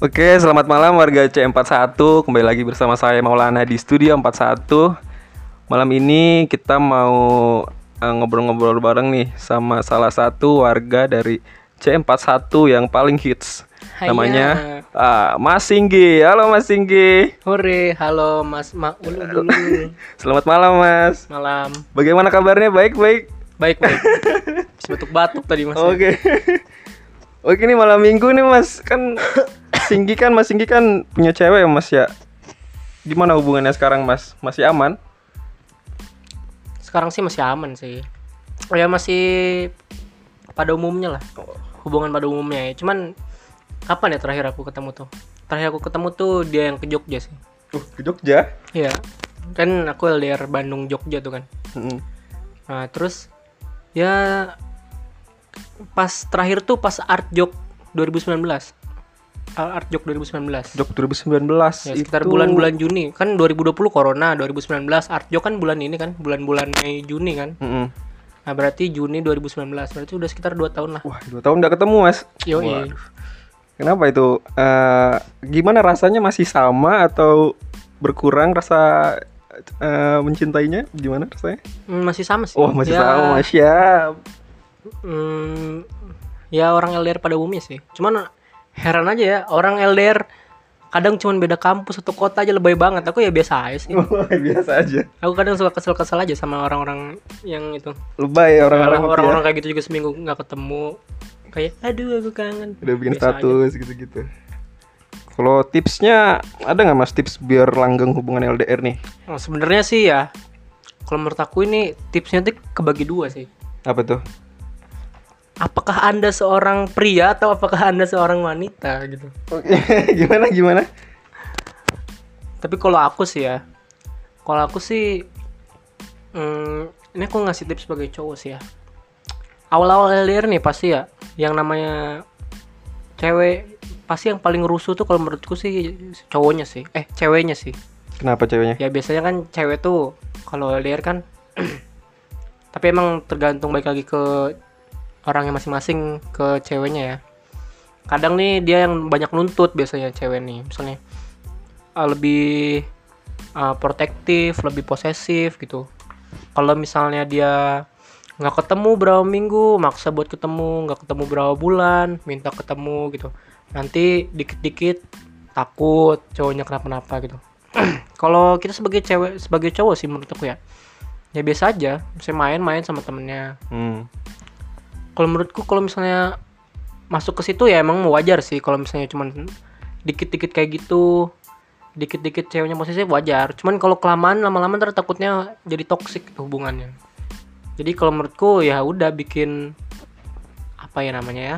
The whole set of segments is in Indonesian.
Oke, selamat malam warga C41. Kembali lagi bersama saya Maulana di Studio 41. Malam ini kita mau eh, ngobrol-ngobrol bareng nih sama salah satu warga dari C41 yang paling hits. Haya. Namanya ah, Mas Singgi. Halo Mas Singgi. Hore, halo Mas Maul dulu. Selamat malam Mas. Malam. Bagaimana kabarnya? Baik-baik. Baik, baik. Bisa batuk-batuk tadi Mas. Oke. Oke nih malam minggu nih Mas. Kan Singgi kan Mas Singgi kan punya cewek ya Mas ya. Gimana hubungannya sekarang Mas? Masih aman? Sekarang sih masih aman sih. Oh ya masih pada umumnya lah. Hubungan pada umumnya ya. Cuman kapan ya terakhir aku ketemu tuh? Terakhir aku ketemu tuh dia yang ke Jogja sih. Uh, ke Jogja. Iya. Kan aku LDR Bandung Jogja tuh kan. Mm-mm. Nah, terus ya pas terakhir tuh pas Art Jog 2019. Art Jog 2019. Jog 2019 Ya, sekitar itu- bulan-bulan Juni kan 2020 corona 2019 Artjo kan bulan ini kan bulan-bulan Mei Juni kan Mm-mm. nah berarti Juni 2019 berarti udah sekitar 2 tahun lah Wah, dua tahun udah ketemu Mas. Waduh. Kenapa itu? Eh, gimana rasanya masih sama atau berkurang rasa eh, mencintainya? Gimana rasanya? Hmm, masih sama sih Oh, masih Ya, sama, siap. hmm, ya orang LDR pada umumnya sih cuman heran aja ya orang LDR kadang cuman beda kampus atau kota aja lebay banget aku ya biasa aja sih Wah, Biasa aja. aku kadang suka kesel-kesel aja sama orang-orang yang itu Lebay orang-orang ya. orang-orang kayak gitu juga seminggu nggak ketemu kayak aduh aku kangen udah bikin Biasa status gitu-gitu. Kalau tipsnya ada nggak mas tips biar langgeng hubungan LDR nih? Oh, sebenarnya sih ya kalau menurut aku ini tipsnya tuh kebagi dua sih Apa tuh? Apakah anda seorang pria atau apakah anda seorang wanita gitu Oke, gimana gimana? tapi kalau aku sih ya kalau aku sih hmm, ini aku ngasih tips sebagai cowok sih ya awal-awal LDR nih pasti ya yang namanya cewek pasti yang paling rusuh tuh kalau menurutku sih cowoknya sih eh ceweknya sih Kenapa ceweknya? ya biasanya kan cewek tuh kalau LDR kan tapi emang tergantung baik lagi ke orangnya masing-masing ke ceweknya ya. Kadang nih dia yang banyak nuntut biasanya cewek nih. Misalnya uh, lebih uh, protektif lebih posesif gitu. Kalau misalnya dia nggak ketemu berapa minggu maksa buat ketemu nggak ketemu berapa bulan minta ketemu gitu. Nanti dikit-dikit takut cowoknya kenapa-napa gitu. Kalau kita sebagai cewek sebagai cowok sih menurut aku ya. Ya biasa aja bisa main-main sama temennya. Hmm. Kalau menurutku kalau misalnya masuk ke situ ya emang wajar sih kalau misalnya cuman dikit-dikit kayak gitu dikit-dikit ceweknya posesif wajar cuman kalau kelamaan lama-lama ntar takutnya jadi toksik gitu hubungannya jadi kalau menurutku ya udah bikin apa ya namanya ya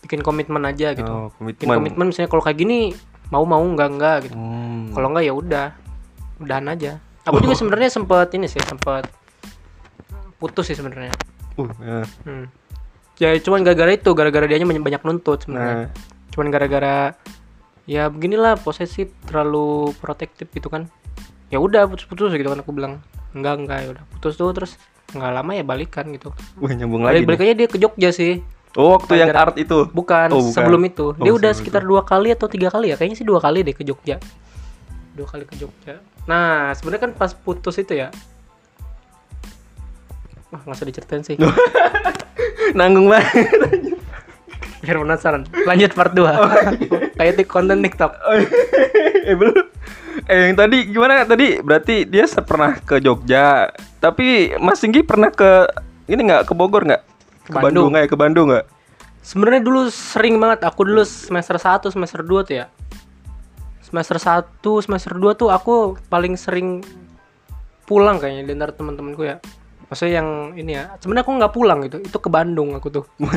bikin komitmen aja gitu Oh, bikin komitmen. komitmen misalnya kalau kayak gini mau mau enggak enggak gitu Hmm. kalau enggak ya udah udahan aja aku juga sebenarnya sempet ini sih sempet putus sih sebenarnya Uh, ya. hmm. Ya cuman gara-gara itu gara-gara dianya banyak banyak nuntut Nah, sebenarnya cuman gara-gara ya beginilah posesif terlalu protektif gitu kan. Ya udah putus-putus gitu kan aku bilang. Enggak enggak ya udah putus tuh terus nggak lama ya balikan gitu. Wah nyambung lagi. balik dia ke Jogja sih. Oh, waktu yang Gara- art itu. bukan, Oh, bukan. sebelum itu. Oh, dia udah sekitar dua kali atau tiga kali ya? Kayaknya sih dua kali deh ke Jogja. Dua kali ke Jogja. Nah sebenarnya kan pas putus itu ya. Wah, nggak usah diceritain sih Nanggung banget. biar penasaran lanjut part 2 kayak tik konten TikTok Oh, eh belum. Eh yang tadi gimana tadi? Berarti dia pernah ke Jogja. Tapi Mas Singgi pernah ke ini nggak ke Bogor nggak? Ke Ke Bandung Bandung. nggak ya? Ke Bandung nggak? sebenarnya dulu sering banget aku dulu semester 1 semester 2 tuh ya semester 1 semester 2 tuh aku paling sering pulang kayaknya di antara teman-temanku ya maksudnya yang ini ya sebenarnya aku nggak pulang gitu itu ke Bandung aku tuh.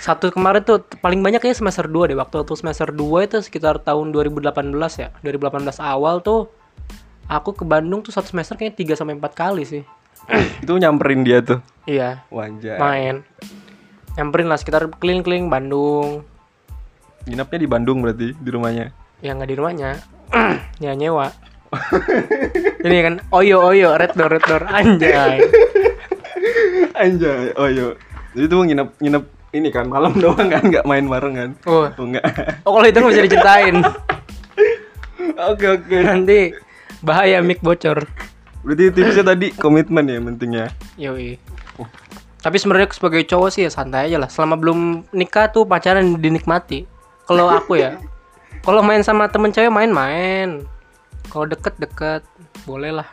Satu kemarin tuh paling banyak ya semester 2 deh waktu waktu semester 2 itu sekitar tahun 2018 ya 2018 awal tuh aku ke Bandung tuh satu semester kayaknya 3 sampai 4 kali sih. Itu nyamperin dia tuh. iya. Wajah. main. Nyamperin lah sekitar keliling-keliling Bandung. Nginapnya di Bandung berarti di rumahnya. ya nggak di rumahnya. Ya nyewa ini kan oyo oyo red door red door anjay Anjay. Oh iya. Jadi tuh nginep nginep ini kan malam doang kan nggak main bareng kan? Oh, Oh enggak. oh kalau itu nggak bisa diceritain. Oke oke. Nanti bahaya mic bocor. Berarti tipsnya tadi komitmen ya pentingnya. Yoi. Tapi sebenarnya sebagai cowok sih ya santai aja lah. Selama belum nikah tuh pacaran dinikmati. Kalau aku ya, kalau main sama temen cewek main-main. Kalau deket-deket, boleh lah.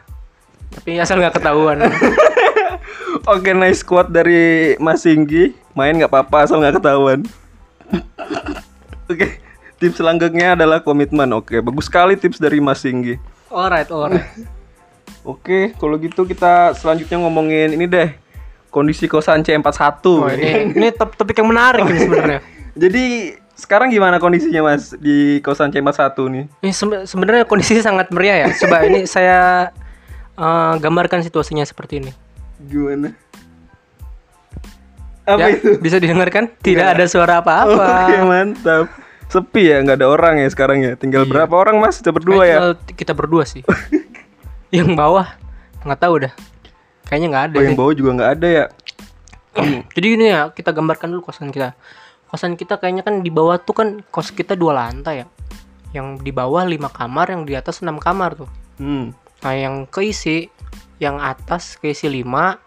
Tapi asal nggak ketahuan. Oke nice quote dari Mas Singgi. Main nggak apa-apa asal nggak ketahuan. Oke. Tips selanjutnya adalah komitmen. Oke, bagus sekali tips dari Mas Singgi. alright, alright. Oke, kalau gitu kita selanjutnya ngomongin ini deh. Kondisi kosan C41. Oh, ini ini top topik yang menarik ini sebenarnya. Jadi sekarang gimana kondisinya Mas di kosan C41 nih? Ini sebe- sebenarnya kondisinya sangat meriah ya. Coba ini saya eh, gambarkan situasinya seperti ini. Gimana? Apa ya, itu? bisa didengarkan? Tidak Enggak. ada suara apa-apa. Oke, mantap. Sepi ya, nggak ada orang ya sekarang ya. Tinggal berapa orang Mas? Kita berdua ya. Tinggal Kita berdua sih. yang bawah nggak tahu dah. Kayaknya nggak ada. Oh, yang deh. bawah juga nggak ada ya. Jadi ini ya kita gambarkan dulu kosan kita. Kosan kita kayaknya kan di bawah tuh kan kos kita dua lantai ya. Yang di bawah lima kamar, yang di atas enam kamar tuh. Hmm. Nah yang keisi, yang atas keisi lima,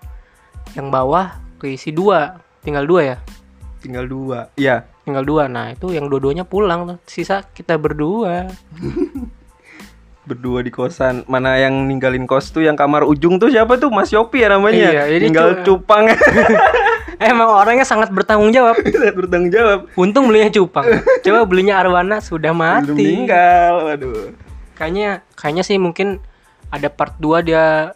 yang bawah keisi dua, tinggal dua ya. Tinggal dua. Iya. Tinggal dua. Nah itu yang dua-duanya pulang tuh. Sisa kita berdua. Berdua di kosan. Mana yang ninggalin kos tuh yang kamar ujung tuh siapa tuh? Mas Yopi ya namanya. Iya, Tinggal cu- cupang. Emang orangnya sangat bertanggung jawab. Bertanggung jawab. Untung belinya cupang. Coba belinya arwana sudah Belum mati. meninggal. Waduh. Kayaknya kayaknya sih mungkin ada part 2 dia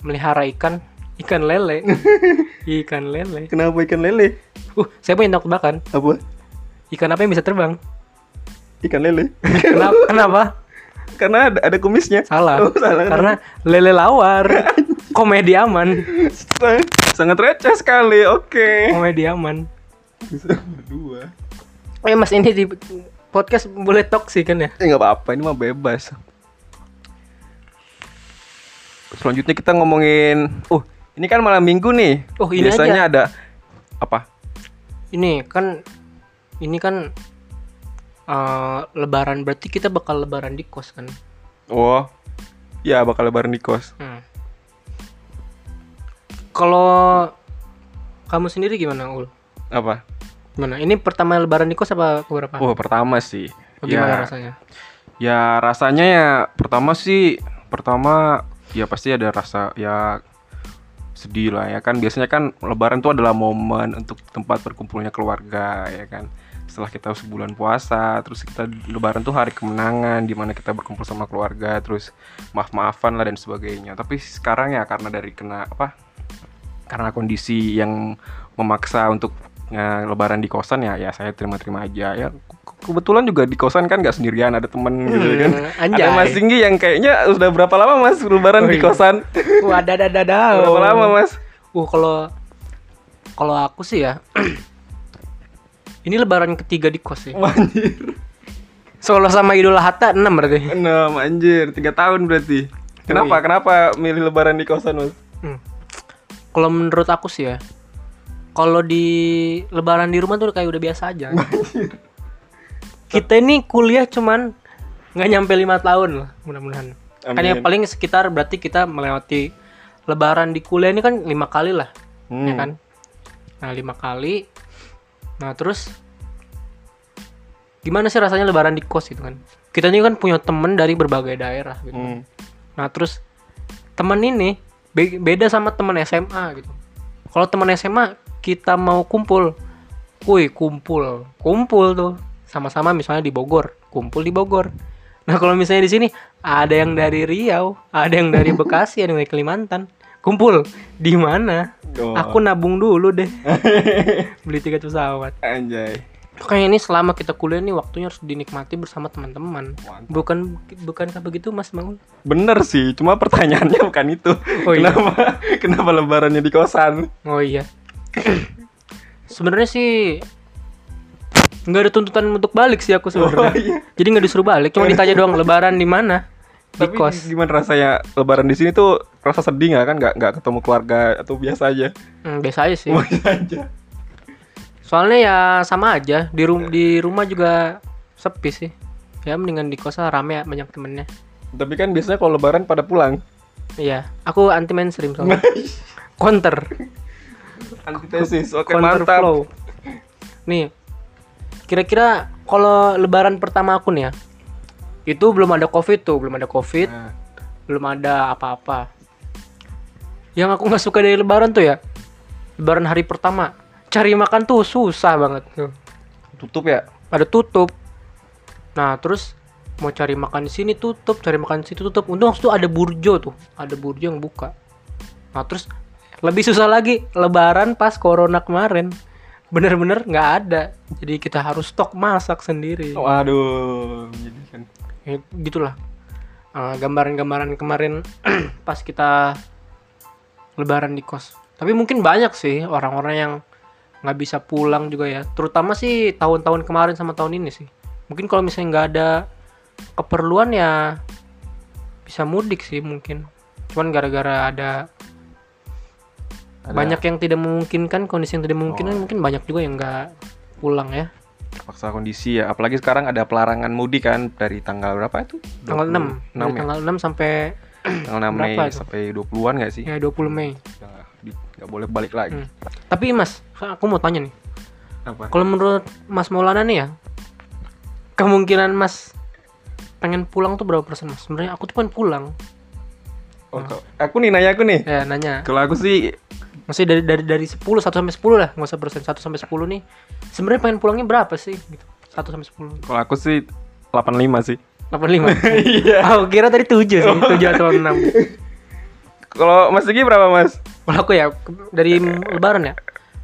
melihara ikan, ikan lele. ikan lele. Kenapa ikan lele? Uh, saya punya tebak tebakan. Apa? Ikan apa yang bisa terbang? Ikan lele. Kenapa? Kenapa? Karena ada, ada kumisnya. Salah. Oh, salah. Karena lele lawar. Komedi aman. Sangat receh sekali. Oke. Komedi aman. Bisa berdua. Eh Mas ini di podcast boleh toksik kan ya? Eh nggak apa-apa, ini mah bebas. Selanjutnya kita ngomongin, oh ini kan malam minggu nih. Oh, ini Biasanya ada apa? Ini kan ini kan eh, lebaran berarti kita bakal lebaran di kos kan. Oh, ya bakal lebaran di kos. Hmm. Kalau kamu sendiri gimana, Ul? Apa? Gimana? Ini pertama lebaran di kos apa keberapa? Oh pertama sih. Gimana ya, rasanya? ya rasanya ya pertama sih, pertama ya pasti ada rasa ya sedih lah ya kan. Biasanya kan lebaran tuh adalah momen untuk tempat berkumpulnya keluarga ya kan. Setelah kita sebulan puasa, terus kita lebaran tuh hari kemenangan di mana kita berkumpul sama keluarga, terus maaf-maafan lah dan sebagainya. Tapi sekarang ya karena dari kena apa? Karena kondisi yang memaksa untuk eh, lebaran di kosan ya ya saya terima-terima aja ya ke- kebetulan juga di kosan kan nggak sendirian ada temen gitu kan Hmm, anjay. ada Mas Singgi yang kayaknya sudah berapa lama Mas lebaran Oh, di iya. kosan Wah, ada ada ada. berapa lama Mas Uh, kalau kalau aku sih ya ini lebaran ketiga di kos sih. Anjir Solo sama Idul Adha 6 berarti. enam anjir tiga tahun berarti kenapa iya. kenapa milih lebaran di kosan Mas Hmm. Kalau menurut aku sih ya, kalau di lebaran di rumah tuh kayak udah biasa aja. Kita ini kuliah cuman nggak nyampe lima tahun lah, mudah-mudahan. Kan yang paling sekitar berarti kita melewati lebaran di kuliah ini kan lima kali lah, ya Hmm. kan? Nah lima kali. Nah terus gimana sih rasanya lebaran di kos gitu kan? Kita ini kan punya temen dari berbagai daerah gitu. Hmm. Nah terus teman ini be- beda sama teman SMA gitu. Kalau teman SMA kita mau kumpul, woi kumpul, kumpul tuh sama-sama misalnya di Bogor, kumpul di Bogor. Nah kalau misalnya di sini ada yang dari Riau, ada yang dari Bekasi, ada yang dari Kalimantan, kumpul di mana? Oh. Aku nabung dulu deh, beli tiket pesawat. anjay Kayaknya ini selama kita kuliah nih waktunya harus dinikmati bersama teman-teman. Bukan bukankah begitu Mas Mangun? bener sih cuma pertanyaannya bukan itu Oh, iya. kenapa kenapa lebarannya di kosan Oh iya. sebenarnya sih nggak ada tuntutan untuk balik sih aku sebenarnya. Oh, iya. Jadi nggak disuruh balik, cuma ditanya doang lebaran di mana? Di Tapi kos. gimana rasanya lebaran di sini tuh rasa sedih nggak kan nggak nggak ketemu keluarga atau biasa aja? Hmm, biasa aja sih. Biasa aja. Soalnya ya sama aja di rum di rumah juga sepi sih. Ya mendingan di kos lah, rame ya banyak temennya. Tapi kan biasanya kalau lebaran pada pulang. Iya, aku anti mainstream soalnya. Counter. Antitesis. Oke, counter mantap. flow. Nih, kira-kira kalau lebaran pertama aku nih ya, itu belum ada covid tuh, belum ada covid, Nah, belum ada apa-apa. Yang aku nggak suka dari lebaran tuh ya, lebaran hari pertama, cari makan tuh susah banget tuh. tutup ya. Ada tutup. Nah, terus mau cari makan di sini tutup, cari makan di situ tutup. Untung waktu itu ada burjo tuh, ada burjo yang buka. Nah, terus lebih susah lagi lebaran pas corona kemarin. Bener-bener nggak ada. Jadi kita harus stok masak sendiri. Waduh, menyedihkan. Ya, gitulah. Eh, gambaran-gambaran kemarin pas kita lebaran di kos. Tapi mungkin banyak sih orang-orang yang nggak bisa pulang juga ya. Terutama sih tahun-tahun kemarin sama tahun ini sih. Mungkin kalau misalnya nggak ada keperluan ya bisa mudik sih mungkin. Cuman gara-gara ada, Ada banyak yang tidak memungkinkan, kondisi yang tidak memungkinkan Oh. mungkin banyak juga yang nggak pulang ya. terpaksa kondisi ya. Apalagi sekarang ada pelarangan mudik kan dari tanggal berapa itu? Tanggal 6, 6 dari ya. tanggal 6 sampai Tanggal 6 Mei sampai 20-an nggak sih? ya 20 Mei. Nggak boleh balik lagi. Hmm. Tapi Mas, aku mau tanya nih. Apa? Kalau menurut Mas Maulana nih ya, kemungkinan Mas pengen pulang tuh berapa persen Mas? Sebenarnya aku tuh pengen pulang. Oh, kok- aku nih nanya aku nih. Ya nanya. Kalau aku sih Masih dari dari dari 10 1 sampai 10 lah, nggak usah persen 1 sampai 10 nih. Sebenarnya pengen pulangnya berapa sih gitu? 1 sampai 10. kalau aku sih 85 sih. 85. Iya. Aku kira tadi 7 sih, 7 atau 6. Kalau Mas Sigi berapa Mas? Kalau aku ya dari lebaran ya,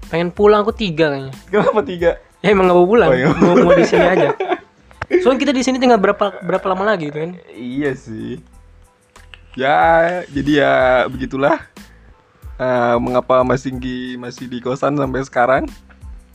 pengen pulang aku 3 kayaknya. Kenapa tiga? Ya emang gak mau pulang, Oh, iya. mau, mau di sini aja. Soalnya kita di sini tinggal berapa berapa lama lagi gitu kan? Iya sih. Ya, jadi ya begitulah. Eh, mengapa Mas Singgi masih di kosan sampai sekarang?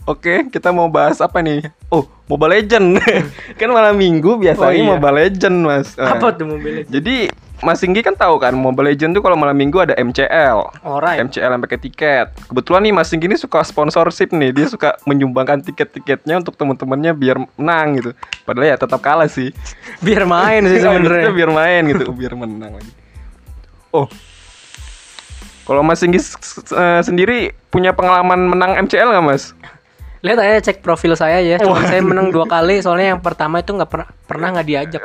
Oke, kita mau bahas apa nih? Oh, Mobile Legend. kan malam Minggu biasanya Oh, iya. Mobile Legend, Mas. Eh, Apa tuh mobilnya? Jadi Mas Singgi kan tahu kan Mobile Legend tuh kalau malam Minggu ada MCL. Alright. MCL yang pakai tiket. Kebetulan nih Mas Singgi ini suka sponsorship nih. Dia suka menyumbangkan tiket-tiketnya untuk teman-temannya biar menang gitu. Padahal ya tetap kalah sih. Biar main sih Iya, sebenarnya. biar main gitu, biar menang lagi. Oh. Kalau Mas Singgi eh, sendiri punya pengalaman menang MCL nggak Mas? Lihat aja cek profil saya ya. Cuma saya menang dua kali. Soalnya yang pertama itu nggak pernah pernah nggak diajak.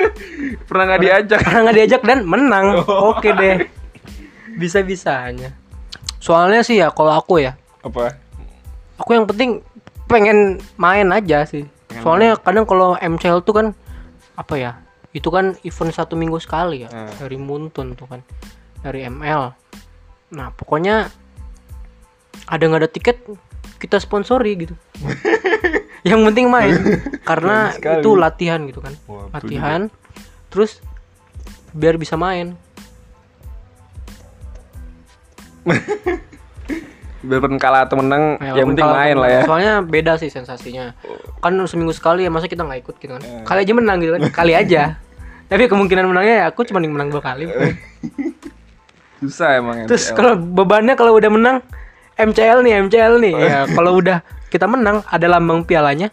Pernah nggak diajak? Pernah nggak diajak dan menang. Oh. Oke deh. Bisa bisanya. Soalnya sih ya kalau aku ya, Apa? aku yang penting pengen main aja sih. Pengen Soalnya kadang kalau MCL tuh kan apa ya? Itu kan event satu minggu sekali ya Hmm. dari Muntun tuh kan dari ML. Nah pokoknya ada nggak ada tiket kita sponsori gitu. yang penting main karena itu latihan gitu kan. Wah, latihan terus biar bisa main. Biarpun kalah atau menang, Ya, yang penting main lah ya. Soalnya beda sih sensasinya. Kan seminggu sekali ya masa kita nggak ikut gitu kan. Eh. Kali aja menang gitu kan. Kali aja. Tapi kemungkinan menangnya ya aku cuma yang menang dua kali. Susah emang Terus kalau bebannya kalau udah menang MCL nih, MCL nih. Ya kalau udah kita menang ada lambang pialanya.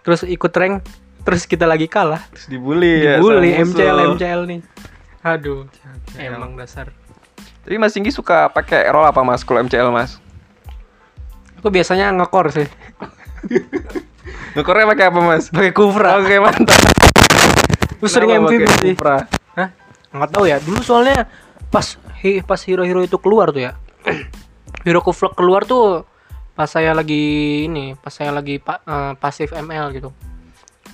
Terus ikut rank terus kita lagi kalah. Terus dibully ya. Dibully sama MCL musuh. MCL nih. Aduh, emang dasar. Tapi Mas Singgi suka pakai roll apa Mas kalau MCL Mas? Aku biasanya ngekor sih. Ngekornya pakai apa Mas? Pakai kufra. Oke mantap. Terus sering MVP sih. Cupra? Hah? Nggak tahu ya. Dulu soalnya pas hi- pas hero-hero itu keluar tuh ya. Hero Kuflok keluar tuh pas saya lagi ini, pas saya lagi pa- eh, pasif ML gitu.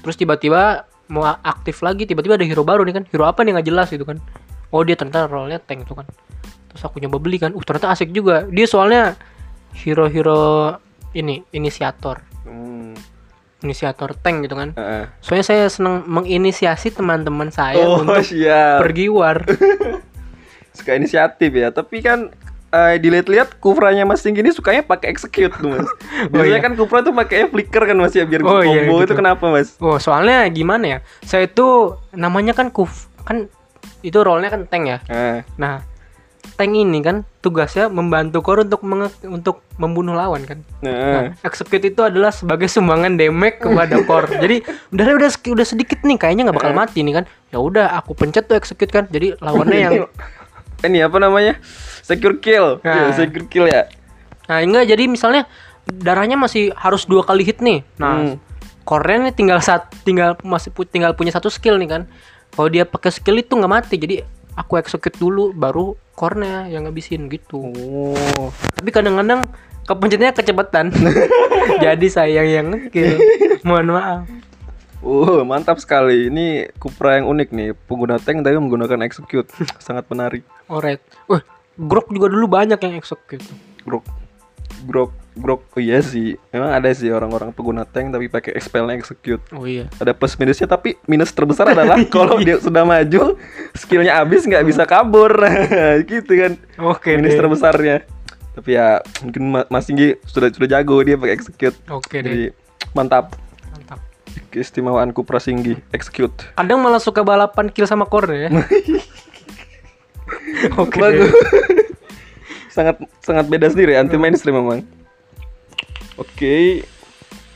Terus tiba-tiba mau aktif lagi, tiba-tiba ada hero baru nih kan. Hero apa nih nggak jelas gitu kan. Oh, dia ternyata role-nya tank tuh kan. Terus aku nyoba beli kan. Uh, ternyata asik juga. Dia soalnya hero-hero ini, inisiator. Hmm. Inisiator tank gitu kan. Heeh. Soalnya saya senang menginisiasi teman-teman saya Oh untuk siap. pergi war. Suka inisiatif ya. Tapi kan eh, dilihat-lihat kufranya Mas Singgi ini sukanya pakai execute tuh Mas. Biasanya iya. kan kufra tuh pakai flicker kan Mas ya biar Oh, combo iya, itu gitu. kenapa Mas? Oh, soalnya gimana ya? Saya itu namanya kan kuf kan itu role-nya kan tank ya. Eh, Nah, tank ini kan tugasnya membantu core untuk menge- untuk membunuh lawan kan. Nah, Nah, execute itu adalah sebagai sumbangan damage kepada core. Jadi udah udah udah sedikit nih kayaknya nggak bakal mati nih kan. Ya udah aku pencet tuh execute kan. Jadi lawannya yang ini apa namanya? Secure kill. Nah. Iya, secure kill ya. Nah, enggak jadi misalnya darahnya masih harus dua kali hit nih. Nah, Hmm. nih tinggal sat tinggal masih pu- tinggal punya satu skill nih kan. Kalau dia pakai skill itu nggak mati. Jadi aku execute dulu baru core-nya yang ngabisin gitu. Oh. Tapi kadang-kadang kepencetnya kecepatan. jadi saya yang ngekill. Mohon maaf. Oh, mantap sekali. Ini Cupra yang unik nih. Pengguna tank tapi menggunakan execute. Sangat menarik. Alright. Wah, Grok juga dulu banyak yang execute. Grok. Grok, grok. Oh iya sih. Memang ada sih orang-orang pengguna tank tapi pakai expelnya execute. Oh iya. Ada plus minusnya tapi minus terbesar adalah kalau dia sudah maju, skillnya habis nggak bisa kabur. gitu kan. Oke minus deh. terbesarnya. Tapi ya mungkin Ma- Mas Singgi sudah sudah jago dia pakai execute. Oke deh. Jadi mantap. Mantap. Keistimewaan Cupra Singgi execute. Kadang malah suka balapan kill sama core ya. Oke. Bagus. sangat sangat beda sendiri anti mainstream memang. Oke.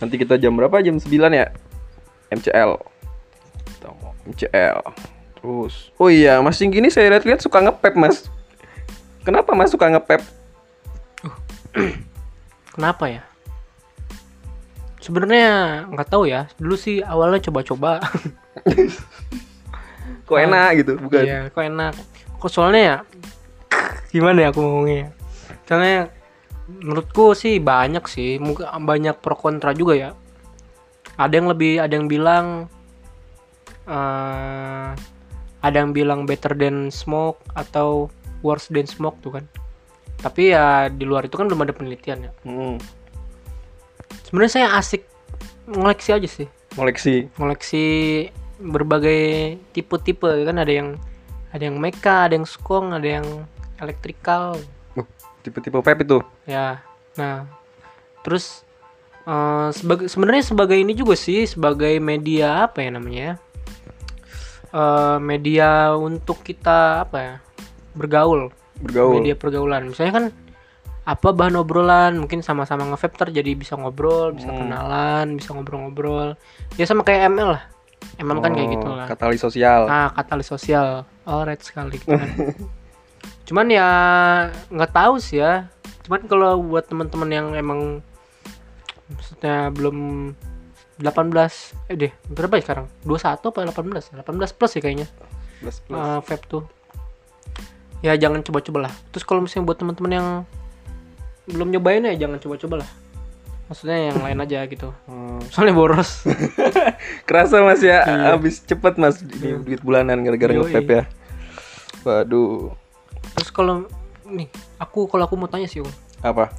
Nanti kita jam berapa? Jam 9 ya? MCL. Kita mau MCL. Terus. Oh iya, Mas Singgi ini saya lihat-lihat suka ngepep, Mas. Kenapa Mas suka ngepep? Kenapa ya? Sebenarnya nggak tahu ya. Dulu sih awalnya coba-coba. Kok enak gitu, bukan? Iya, kok enak. Kok soalnya ya gimana ya aku ngomongnya? Soalnya menurutku sih banyak sih, mungkin banyak pro kontra juga ya. Ada yang lebih, ada yang bilang eh ada yang bilang better than smoke atau worse than smoke tuh kan. Tapi ya di luar itu kan belum ada penelitian ya. Hmm, Sebenarnya saya asik ngoleksi aja sih. koleksi. Ngoleksi berbagai tipe-tipe kan ada yang ada yang mecha, ada yang skong, ada yang elektrikal. Uh, tipe-tipe vape itu. Ya. Nah, terus eh, sebagai sebenarnya sebagai ini juga sih sebagai media apa ya namanya ya? Eh, media untuk kita apa ya? bergaul, Bergaul. media pergaulan. Misalnya kan apa bahan obrolan mungkin sama-sama nge vape jadi bisa ngobrol, bisa Hmm. kenalan, bisa ngobrol-ngobrol. Ya sama kayak ML lah. ML kan kayak Oh, gitu lah. Katalis sosial. Nah, katalis sosial. Alright sekali gitu kan. Cuman ya nggak tahu sih ya. Cuman kalau buat teman-teman yang emang maksudnya belum 18 eh deh berapa ya sekarang 21 apa 18 18 plus ya kayaknya Plus, plus. eh, vape tuh ya jangan coba-coba lah terus kalau misalnya buat teman-teman yang belum nyobain ya jangan coba-coba lah maksudnya yang lain aja gitu Hmm. soalnya boros Kerasa mas ya, Iya. habis cepet mas ini duit bulanan gara-gara Yoi. nge ya. Waduh, terus kalau nih aku kalau aku mau tanya sih Ung. apa?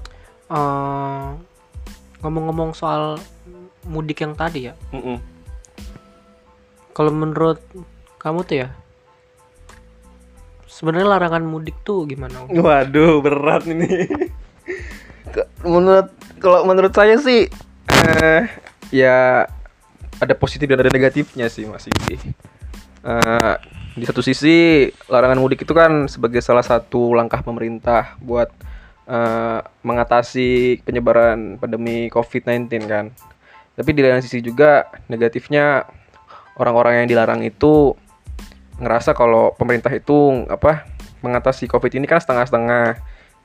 Eh, ngomong-ngomong soal mudik yang tadi ya Mm-mm. kalau menurut kamu tuh ya sebenarnya larangan mudik tuh gimana Ung? Waduh, berat ini. Menurut kalau menurut saya sih eh ya ada positif dan ada negatifnya sih Mas. Eh, di satu sisi larangan mudik itu kan sebagai salah satu langkah pemerintah buat eh, mengatasi penyebaran pandemi COVID-19 kan. Tapi di lain sisi juga negatifnya orang-orang yang dilarang itu ngerasa kalau pemerintah itu apa mengatasi covid ini kan setengah-setengah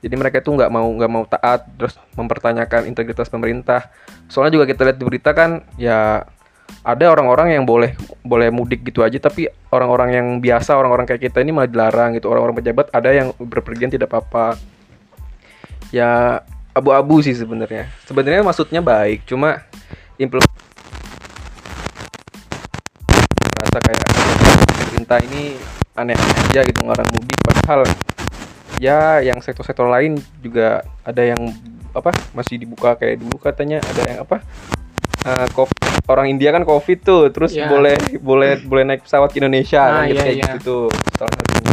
jadi mereka itu nggak mau nggak mau taat terus mempertanyakan integritas pemerintah. Soalnya juga kita lihat di berita kan ya ada orang-orang yang boleh boleh mudik gitu aja tapi orang-orang yang biasa orang-orang kayak kita ini malah dilarang gitu. Orang-orang pejabat ada yang berpergian tidak apa-apa. Ya abu-abu sih sebenarnya. Sebenarnya maksudnya baik cuma implementasi kayak pemerintah ini aneh-aneh aja gitu ngarang mudik padahal ya yang sektor-sektor lain juga ada yang apa masih dibuka kayak dulu katanya. Ada yang apa? Eh, COVID, orang India kan covid tuh terus Ya. boleh boleh boleh naik pesawat ke Indonesia Ah, kan gitu iya, kayak iya. gitu salah satunya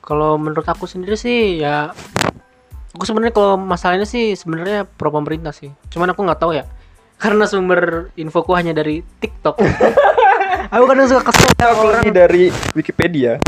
kalau menurut aku sendiri sih ya aku sebenarnya kalau masalahnya sih sebenarnya pro pemerintah sih. Cuman aku nggak tahu ya karena sumber infoku hanya dari TikTok. Aku kadang suka kesel ya orang. dari Wikipedia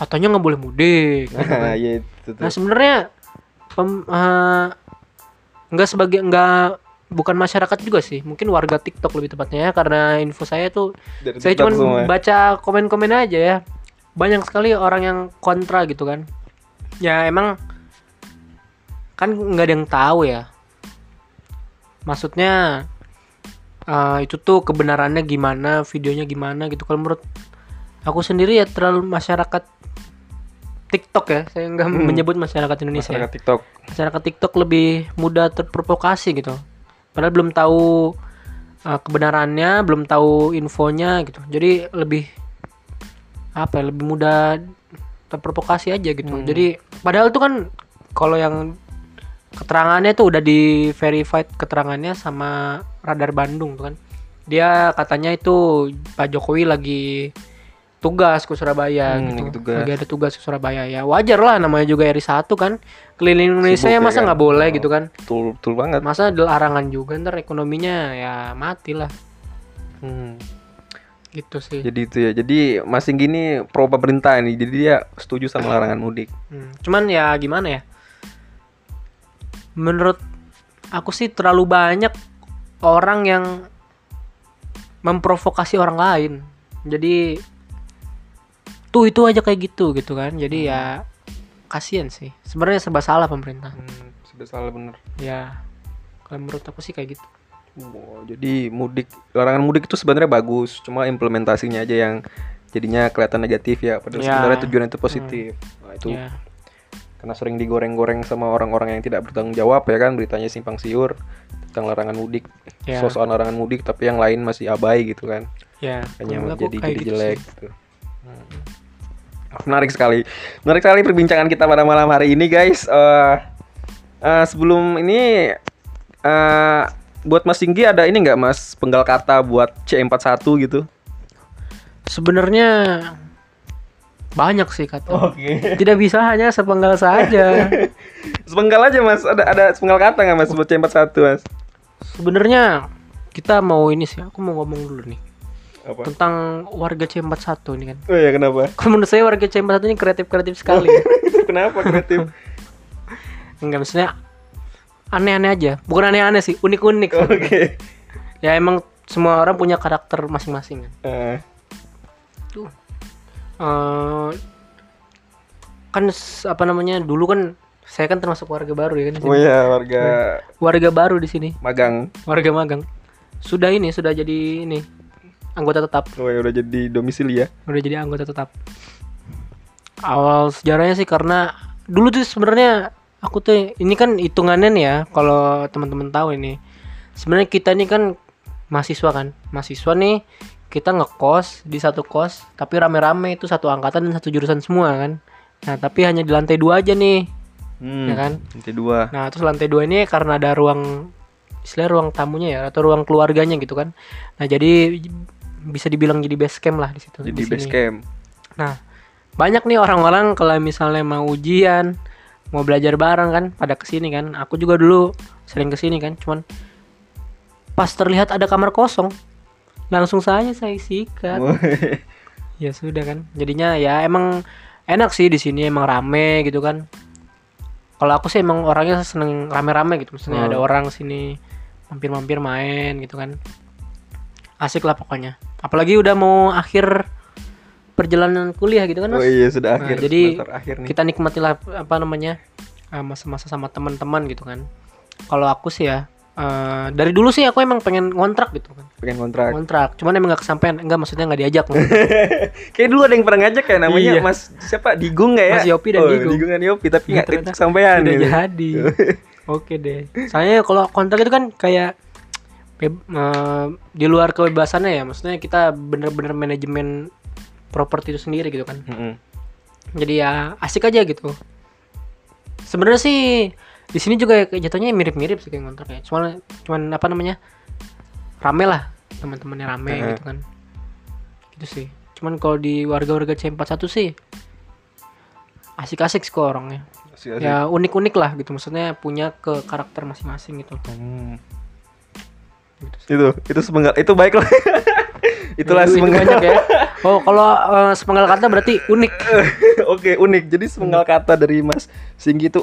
katanya nggak boleh mudik gitu Nah, kan. iya itu tuh. Nah sebenarnya eh, nggak sebagai nggak bukan masyarakat juga sih, mungkin warga TikTok lebih tepatnya ya karena info saya tuh Dari saya cuma semua. baca komen-komen aja ya. Banyak sekali orang yang kontra gitu kan. Ya emang kan nggak ada yang tahu ya. Maksudnya eh, itu tuh kebenarannya gimana, videonya gimana gitu. Kalau menurut aku sendiri ya terlalu masyarakat TikTok ya. Saya nggak Hmm. menyebut masyarakat Indonesia. ya masyarakat TikTok. masyarakat TikTok lebih mudah terprovokasi gitu. Padahal belum tahu uh, kebenarannya, belum tahu infonya gitu. Jadi lebih apa ya, lebih mudah terprovokasi aja gitu. Hmm. Jadi padahal tuh kan kalau yang keterangannya tuh udah di verified keterangannya sama Radar Bandung tuh kan. Dia katanya itu Pak Jokowi lagi tugas ke Surabaya Hmm, gitu. tugas. Lagi ada tugas ke Surabaya ya. Wajar lah namanya juga RI 1 kan. Keliling Indonesia Sibuk ya ya masa kan? nggak boleh Oh. gitu kan. Betul betul banget. Masa larangan juga ntar ekonominya ya mati lah Hmm. gitu sih. Jadi itu ya. Jadi masing gini pro pemerintah nih. Jadi dia setuju sama larangan mudik. Hmm, Cuman ya gimana ya? Menurut aku sih terlalu banyak orang yang memprovokasi orang lain. Jadi tuh itu aja kayak gitu gitu kan. Jadi ya kasihan sih. Sebenarnya serba salah pemerintah. Hmm, sudah salah bener. Ya kalau menurut aku sih kayak gitu. Oh, jadi mudik larangan mudik itu sebenarnya bagus, cuma implementasinya aja yang jadinya kelihatan negatif ya. Padahal Ya. sebenarnya tujuan itu positif. Nah, itu Ya. karena sering digoreng-goreng sama orang-orang yang tidak bertanggung jawab ya kan beritanya simpang siur tentang larangan mudik, Ya. soal larangan mudik tapi yang lain masih abai gitu kan. Ya. Hanya menurut aku jadi kayak jadi gitu jelek sih. gitu. Hmm. Menarik sekali. Menarik sekali perbincangan kita pada malam hari ini guys. Eh eh, sebelum ini eh buat Mas Singgi ada ini nggak Mas penggal kata buat C41 gitu? Sebenarnya banyak sih kata. Oke. Tidak bisa hanya sepenggal saja. Sepenggal aja Mas. Ada ada sepenggal kata nggak Mas buat C41 Mas? Sebenarnya kita mau ini sih, aku mau ngomong dulu nih Apa? tentang warga C41 ini kan. Oh ya kenapa? Kalau menurut saya warga C41 ini kreatif-kreatif sekali. kenapa kreatif? Enggak maksudnya aneh-aneh aja. Bukan aneh-aneh sih, unik-unik. Oke. Ya emang semua orang punya karakter masing-masing kan. Eh, Tuh. Eh, kan apa namanya? Dulu kan saya kan termasuk warga baru ya kan. oh sini. ya warga Warga baru di sini, magang. warga magang. Sudah ini, sudah jadi ini anggota tetap. Oh ya udah jadi domisili ya. udah jadi anggota tetap awal sejarahnya sih karena dulu tuh sebenarnya aku tuh ini kan hitungannya nih ya kalau teman-teman tahu ini sebenarnya kita ini kan mahasiswa kan mahasiswa nih kita ngekos di satu kos tapi rame-rame itu satu angkatan dan satu jurusan semua kan nah tapi hanya di lantai dua aja nih Hmm. Ya kan? Lantai dua. Nah, terus lantai dua ini karena ada ruang istilah ruang tamunya ya atau ruang keluarganya gitu kan. Nah, jadi bisa dibilang jadi base camp lah di situ. Jadi di base sini. camp. Nah, banyak nih orang-orang kalau misalnya mau ujian, mau belajar bareng kan, pada ke sini kan. Aku juga dulu sering ke sini kan, cuman pas terlihat ada kamar kosong, langsung saja saya sikat. Ya sudah kan. Jadinya ya emang enak sih di sini emang rame gitu kan. Kalau aku sih emang orangnya seneng rame-rame gitu. Maksudnya Hmm. ada orang sini mampir-mampir main gitu kan. Asik lah pokoknya. Apalagi udah mau akhir perjalanan kuliah gitu kan Oh Mas. iya sudah Nah, akhir jadi semester akhir nih. Kita nikmatilah apa namanya? eh, masa-masa sama teman-teman gitu kan. Kalau aku sih ya eh, dari dulu sih aku emang pengen ngontrak gitu kan. Pengen kontrak. Kontrak. Cuman emang gak kesampaian. Enggak maksudnya nggak diajak. Kayak dulu ada yang pernah ngajak ya namanya Iya. Mas siapa Digung nggak ya? Mas Yopi dan oh, Digung. Digung dan Yopi tapi nggak Ternyata kesampaian Udah gitu. jadi. Oke deh. Soalnya kalau kontrak itu kan kayak eh, di luar kebebasannya ya. Maksudnya kita bener-bener manajemen properti itu sendiri gitu kan. Mm-mm. Jadi ya asik aja gitu. Sebenarnya sih di sini juga jatuhnya mirip-mirip sih kayak kontrak ya. Cuman cuman apa namanya? Rame lah teman-temannya rame Heeh. gitu kan. Gitu sih. Cuman kalau di warga-warga C41 sih asik-asik sih kok orangnya. Asik-asik. Ya unik-unik lah gitu. Maksudnya punya ke karakter masing-masing gitu. Hmm. Itu itu sepenggal itu baik lah. Itulah Itu- itu sepenggal. banyak ya. Oh, kalau eh, sepenggal kata berarti unik. Oke, unik. Jadi sepenggal kata dari Mas Singgi itu